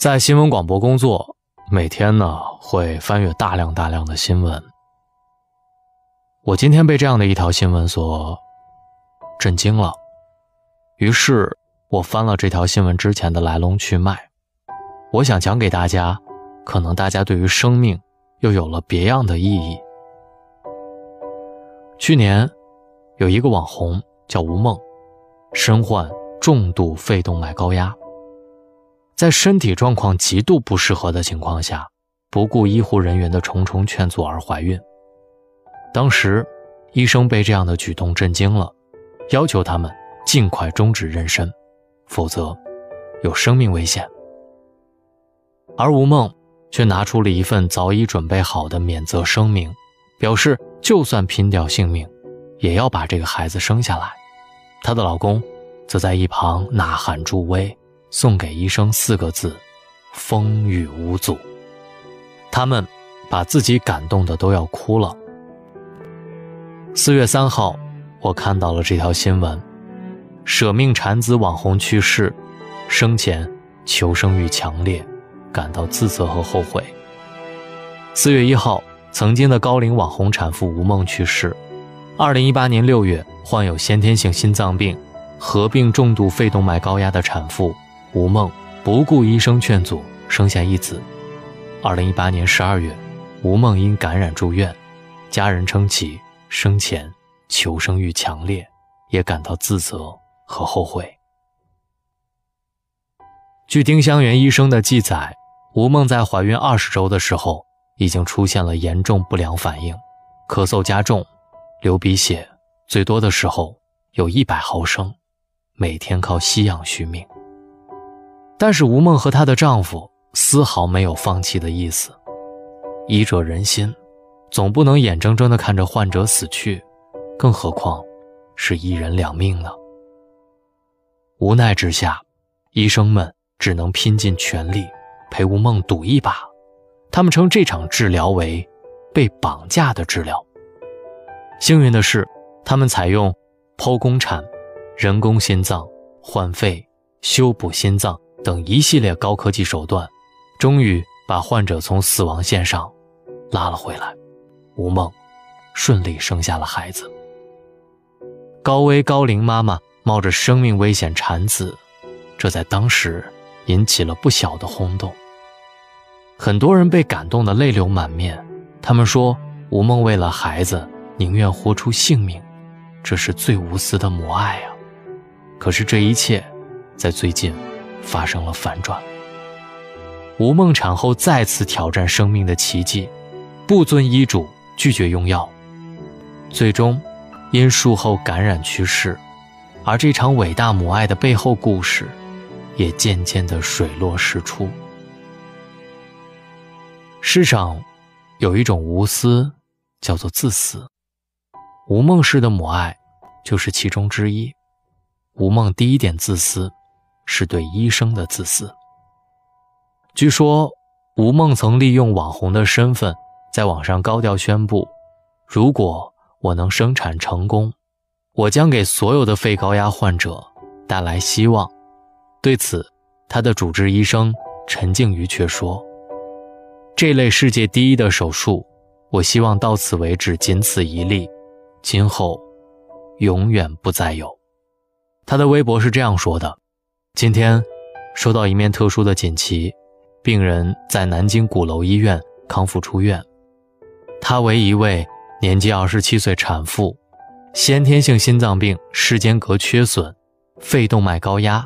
在新闻广播工作，每天呢会翻阅大量大量的新闻。我今天被这样的一条新闻所震惊了，于是我翻了这条新闻之前的来龙去脉，我想讲给大家，可能大家对于生命又有了别样的意义。去年，有一个网红叫吴梦，身患重度肺动脉高压。在身体状况极度不适合的情况下，不顾医护人员的重重劝阻而怀孕。当时，医生被这样的举动震惊了，要求他们尽快终止妊娠，否则有生命危险。而吴梦却拿出了一份早已准备好的免责声明，表示就算拼掉性命，也要把这个孩子生下来。她的老公则在一旁呐喊助威。送给医生四个字：风雨无阻。他们把自己感动的都要哭了。四月三号，我看到了这条新闻：舍命产子网红去世，生前求生欲强烈，感到自责和后悔。四月一号，曾经的高龄网红产妇吴梦去世。二零一八年六月，患有先天性心脏病，合并重度肺动脉高压的产妇。吴梦不顾医生劝阻，生下一子。二零一八年十二月，吴梦因感染住院，家人称其生前求生欲强烈，也感到自责和后悔。据丁香园医生的记载，吴梦在怀孕二十周的时候，已经出现了严重不良反应，咳嗽加重，流鼻血，最多的时候有一百毫升，每天靠吸氧续命。但是吴梦和她的丈夫丝毫没有放弃的意思。医者仁心，总不能眼睁睁地看着患者死去，更何况是一人两命呢？无奈之下，医生们只能拼尽全力陪吴梦赌一把。他们称这场治疗为“被绑架的治疗”。幸运的是，他们采用剖宫产、人工心脏、换肺、修补心脏。等一系列高科技手段，终于把患者从死亡线上拉了回来。吴梦顺利生下了孩子。高危高龄妈妈冒着生命危险产子，这在当时引起了不小的轰动。很多人被感动得泪流满面。他们说，吴梦为了孩子宁愿豁出性命，这是最无私的母爱啊！可是这一切，在最近。发生了反转。吴梦产后再次挑战生命的奇迹，不遵医嘱，拒绝用药，最终因术后感染去世。而这场伟大母爱的背后故事，也渐渐的水落石出。世上有一种无私，叫做自私。吴梦式的母爱就是其中之一。吴梦第一点自私。是对医生的自私。据说吴梦曾利用网红的身份，在网上高调宣布：“如果我能生产成功，我将给所有的肺高压患者带来希望。”对此，他的主治医生陈静瑜却说：“这类世界第一的手术，我希望到此为止，仅此一例，今后永远不再有。”他的微博是这样说的。今天，收到一面特殊的锦旗，病人在南京鼓楼医院康复出院。她为一位年纪二十七岁产妇，先天性心脏病室间隔缺损，肺动脉高压，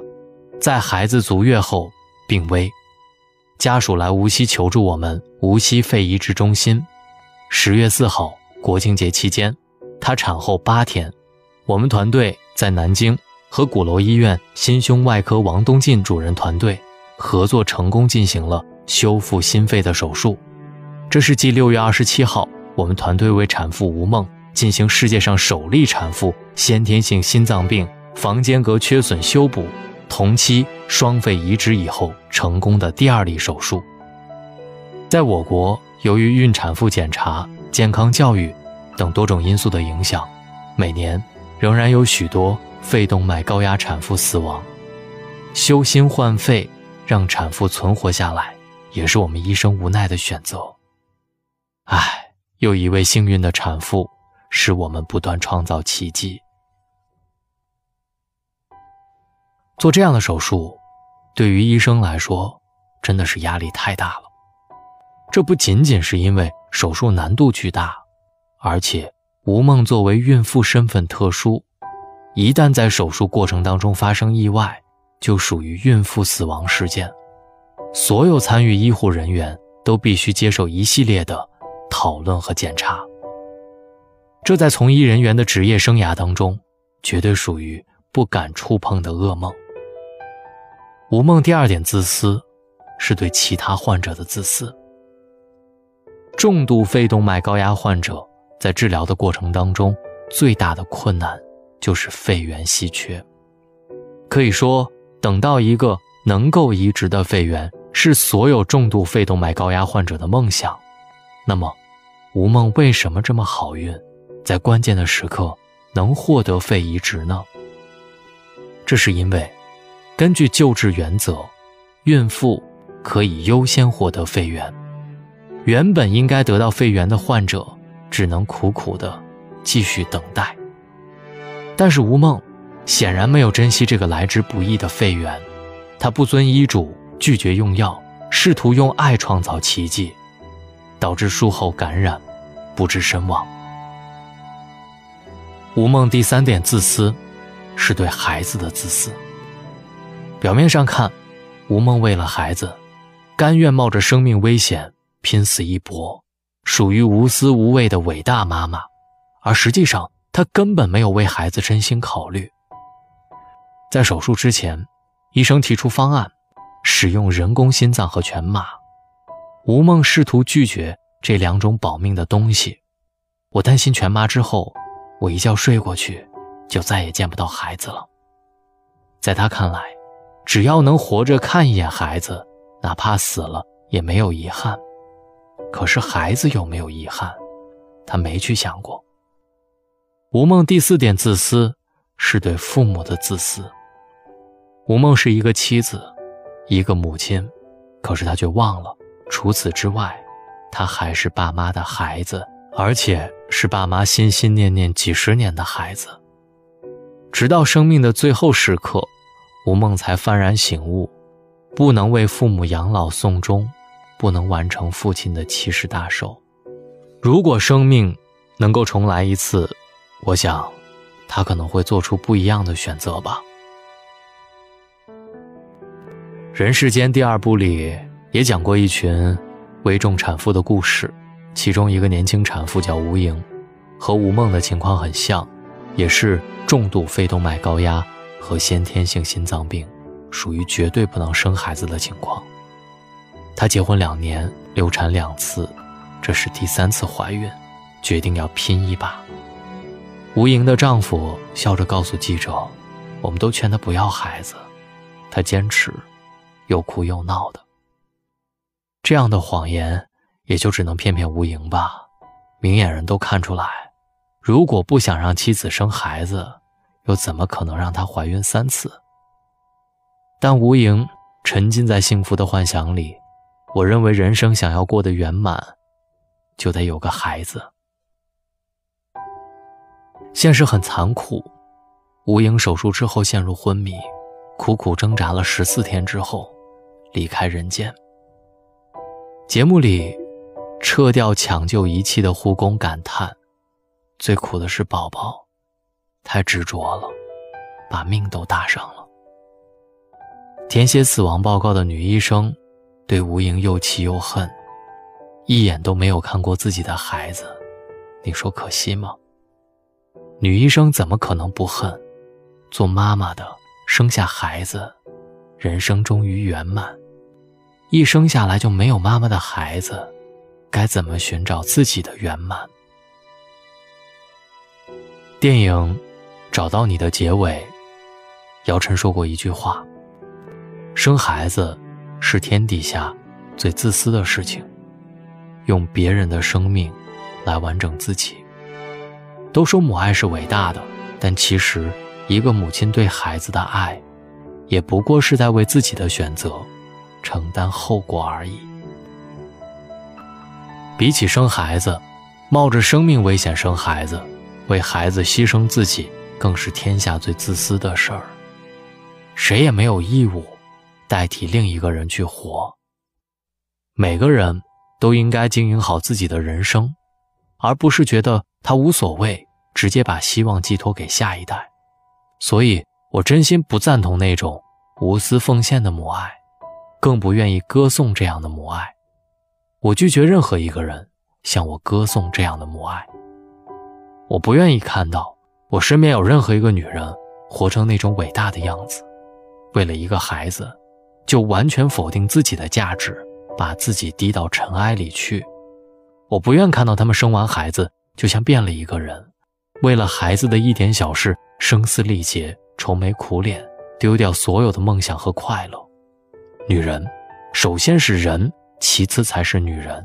在孩子足月后病危，家属来无锡求助我们无锡肺移植中心。十月四号国庆节期间，她产后八天，我们团队在南京。和鼓楼医院心胸外科王东进主任团队合作，成功进行了修复心肺的手术。这是继六月二十七号，我们团队为产妇吴梦进行世界上首例产妇先天性心脏病房间隔缺损修补，同期双肺移植以后成功的第二例手术。在我国，由于孕产妇检查、健康教育等多种因素的影响，每年仍然有许多。肺动脉高压产妇死亡，修心换肺让产妇存活下来，也是我们医生无奈的选择。唉，又一位幸运的产妇，使我们不断创造奇迹。做这样的手术，对于医生来说，真的是压力太大了。这不仅仅是因为手术难度巨大，而且吴梦作为孕妇身份特殊，一旦在手术过程当中发生意外，就属于孕妇死亡事件。所有参与医护人员都必须接受一系列的讨论和检查。这在从医人员的职业生涯当中，绝对属于不敢触碰的噩梦。吴梦第二点自私，是对其他患者的自私。重度肺动脉高压患者在治疗的过程当中，最大的困难就是肺源稀缺。可以说，等到一个能够移植的肺源是所有重度肺动脉高压患者的梦想。那么，吴梦为什么这么好运，在关键的时刻能获得肺移植呢？这是因为。根据救治原则，孕妇可以优先获得肺源。原本应该得到肺源的患者，只能苦苦的继续等待。但是吴梦显然没有珍惜这个来之不易的肺源，她不遵医嘱，拒绝用药，试图用爱创造奇迹，导致术后感染，不治身亡。吴梦第三点自私，是对孩子的自私。表面上看，吴梦为了孩子，甘愿冒着生命危险拼死一搏，属于无私无畏的伟大妈妈。而实际上，他根本没有为孩子真心考虑。在手术之前，医生提出方案，使用人工心脏和全麻。吴梦试图拒绝这两种保命的东西。我担心全麻之后，我一觉睡过去，就再也见不到孩子了。在他看来，只要能活着看一眼孩子，哪怕死了也没有遗憾。可是孩子有没有遗憾，他没去想过。吴梦第四点自私，是对父母的自私。吴梦是一个妻子，一个母亲，可是她却忘了，除此之外，她还是爸妈的孩子，而且是爸妈心心念念几十年的孩子。直到生命的最后时刻。吴梦才幡然醒悟，不能为父母养老送终，不能完成父亲的七十大寿。如果生命能够重来一次，我想，他可能会做出不一样的选择吧。《人世间》第二部里也讲过一群危重产妇的故事，其中一个年轻产妇叫吴莹，和吴梦的情况很像，也是重度肺动脉高压。和先天性心脏病，属于绝对不能生孩子的情况。她结婚两年，流产两次，这是第三次怀孕，决定要拼一把。吴莹的丈夫笑着告诉记者：“我们都劝她不要孩子，她坚持，又哭又闹的。这样的谎言，也就只能骗骗吴莹吧。明眼人都看出来，如果不想让妻子生孩子。”又怎么可能让她怀孕三次？但吴莹沉浸在幸福的幻想里。我认为人生想要过得圆满，就得有个孩子。现实很残酷，吴莹手术之后陷入昏迷，苦苦挣扎了十四天之后，离开人间。节目里，撤掉抢救仪器的护工感叹：“最苦的是宝宝。”太执着了，把命都搭上了。填写死亡报告的女医生对吴莹又气又恨，一眼都没有看过自己的孩子，你说可惜吗？女医生怎么可能不恨？做妈妈的生下孩子，人生终于圆满；一生下来就没有妈妈的孩子，该怎么寻找自己的圆满？电影。找到你的结尾，姚晨说过一句话：“生孩子是天底下最自私的事情，用别人的生命来完整自己。”都说母爱是伟大的，但其实一个母亲对孩子的爱，也不过是在为自己的选择承担后果而已。比起生孩子，冒着生命危险生孩子，为孩子牺牲自己，更是天下最自私的事儿。谁也没有义务代替另一个人去活。每个人都应该经营好自己的人生，而不是觉得他无所谓，直接把希望寄托给下一代。所以，我真心不赞同那种无私奉献的母爱，更不愿意歌颂这样的母爱。我拒绝任何一个人向我歌颂这样的母爱。我不愿意看到我身边有任何一个女人活成那种伟大的样子。为了一个孩子，就完全否定自己的价值，把自己低到尘埃里去。我不愿看到他们生完孩子就像变了一个人，为了孩子的一点小事声嘶力竭、愁眉苦脸，丢掉所有的梦想和快乐。女人，首先是人，其次才是女人。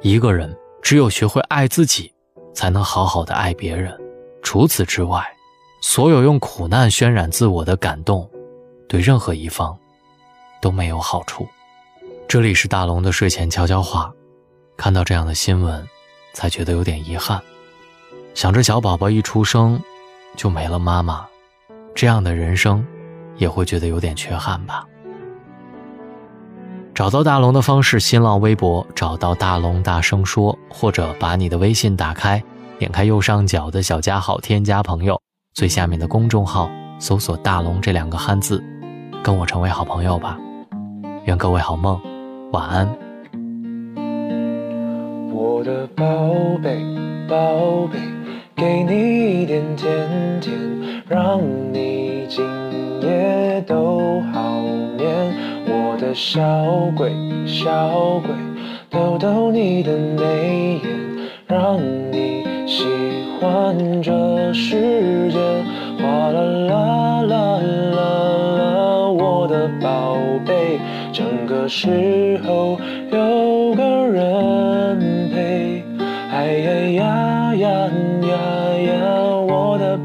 一个人只有学会爱自己，才能好好的爱别人。除此之外，所有用苦难渲染自我的感动。对任何一方都没有好处。这里是大龙的睡前悄悄话，看到这样的新闻，才觉得有点遗憾。想着小宝宝一出生就没了妈妈，这样的人生也会觉得有点缺憾吧。找到大龙的方式：新浪微博找到大龙大声说，或者把你的微信打开，点开右上角的小加号，添加朋友，最下面的公众号搜索“大龙”这两个汉字。跟我成为好朋友吧，愿各位好梦，晚安。我的宝贝，宝贝，给你一点甜甜，让你今夜都好眠。我的小鬼，小鬼，逗逗你的眉眼，让你喜欢这世界。哗啦啦啦啦啦，我的。宝贝，整个时候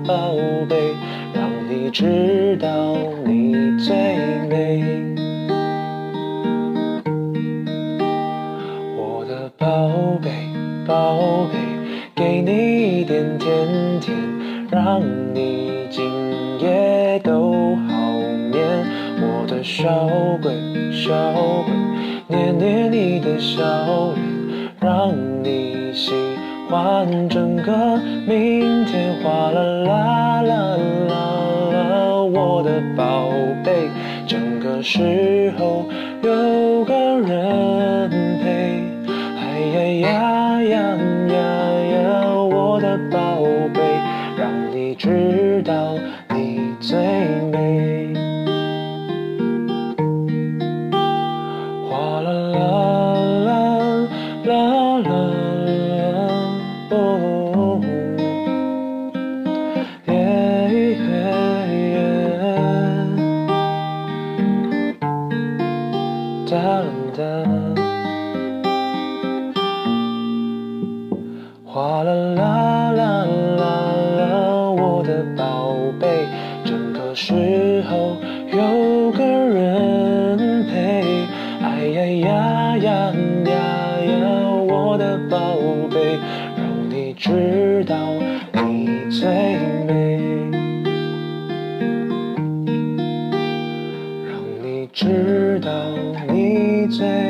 宝贝，让你知道你最美。我的宝贝，宝贝，给你一点甜甜，让你今夜都好眠。我的小鬼，小鬼，捏捏你的小脸，让换整个明天。哗啦啦啦啦啦，我的宝贝，整个时候有个人时候有个人陪。哎呀呀呀呀呀，我的宝贝，让你知道你最美，让你知道你最。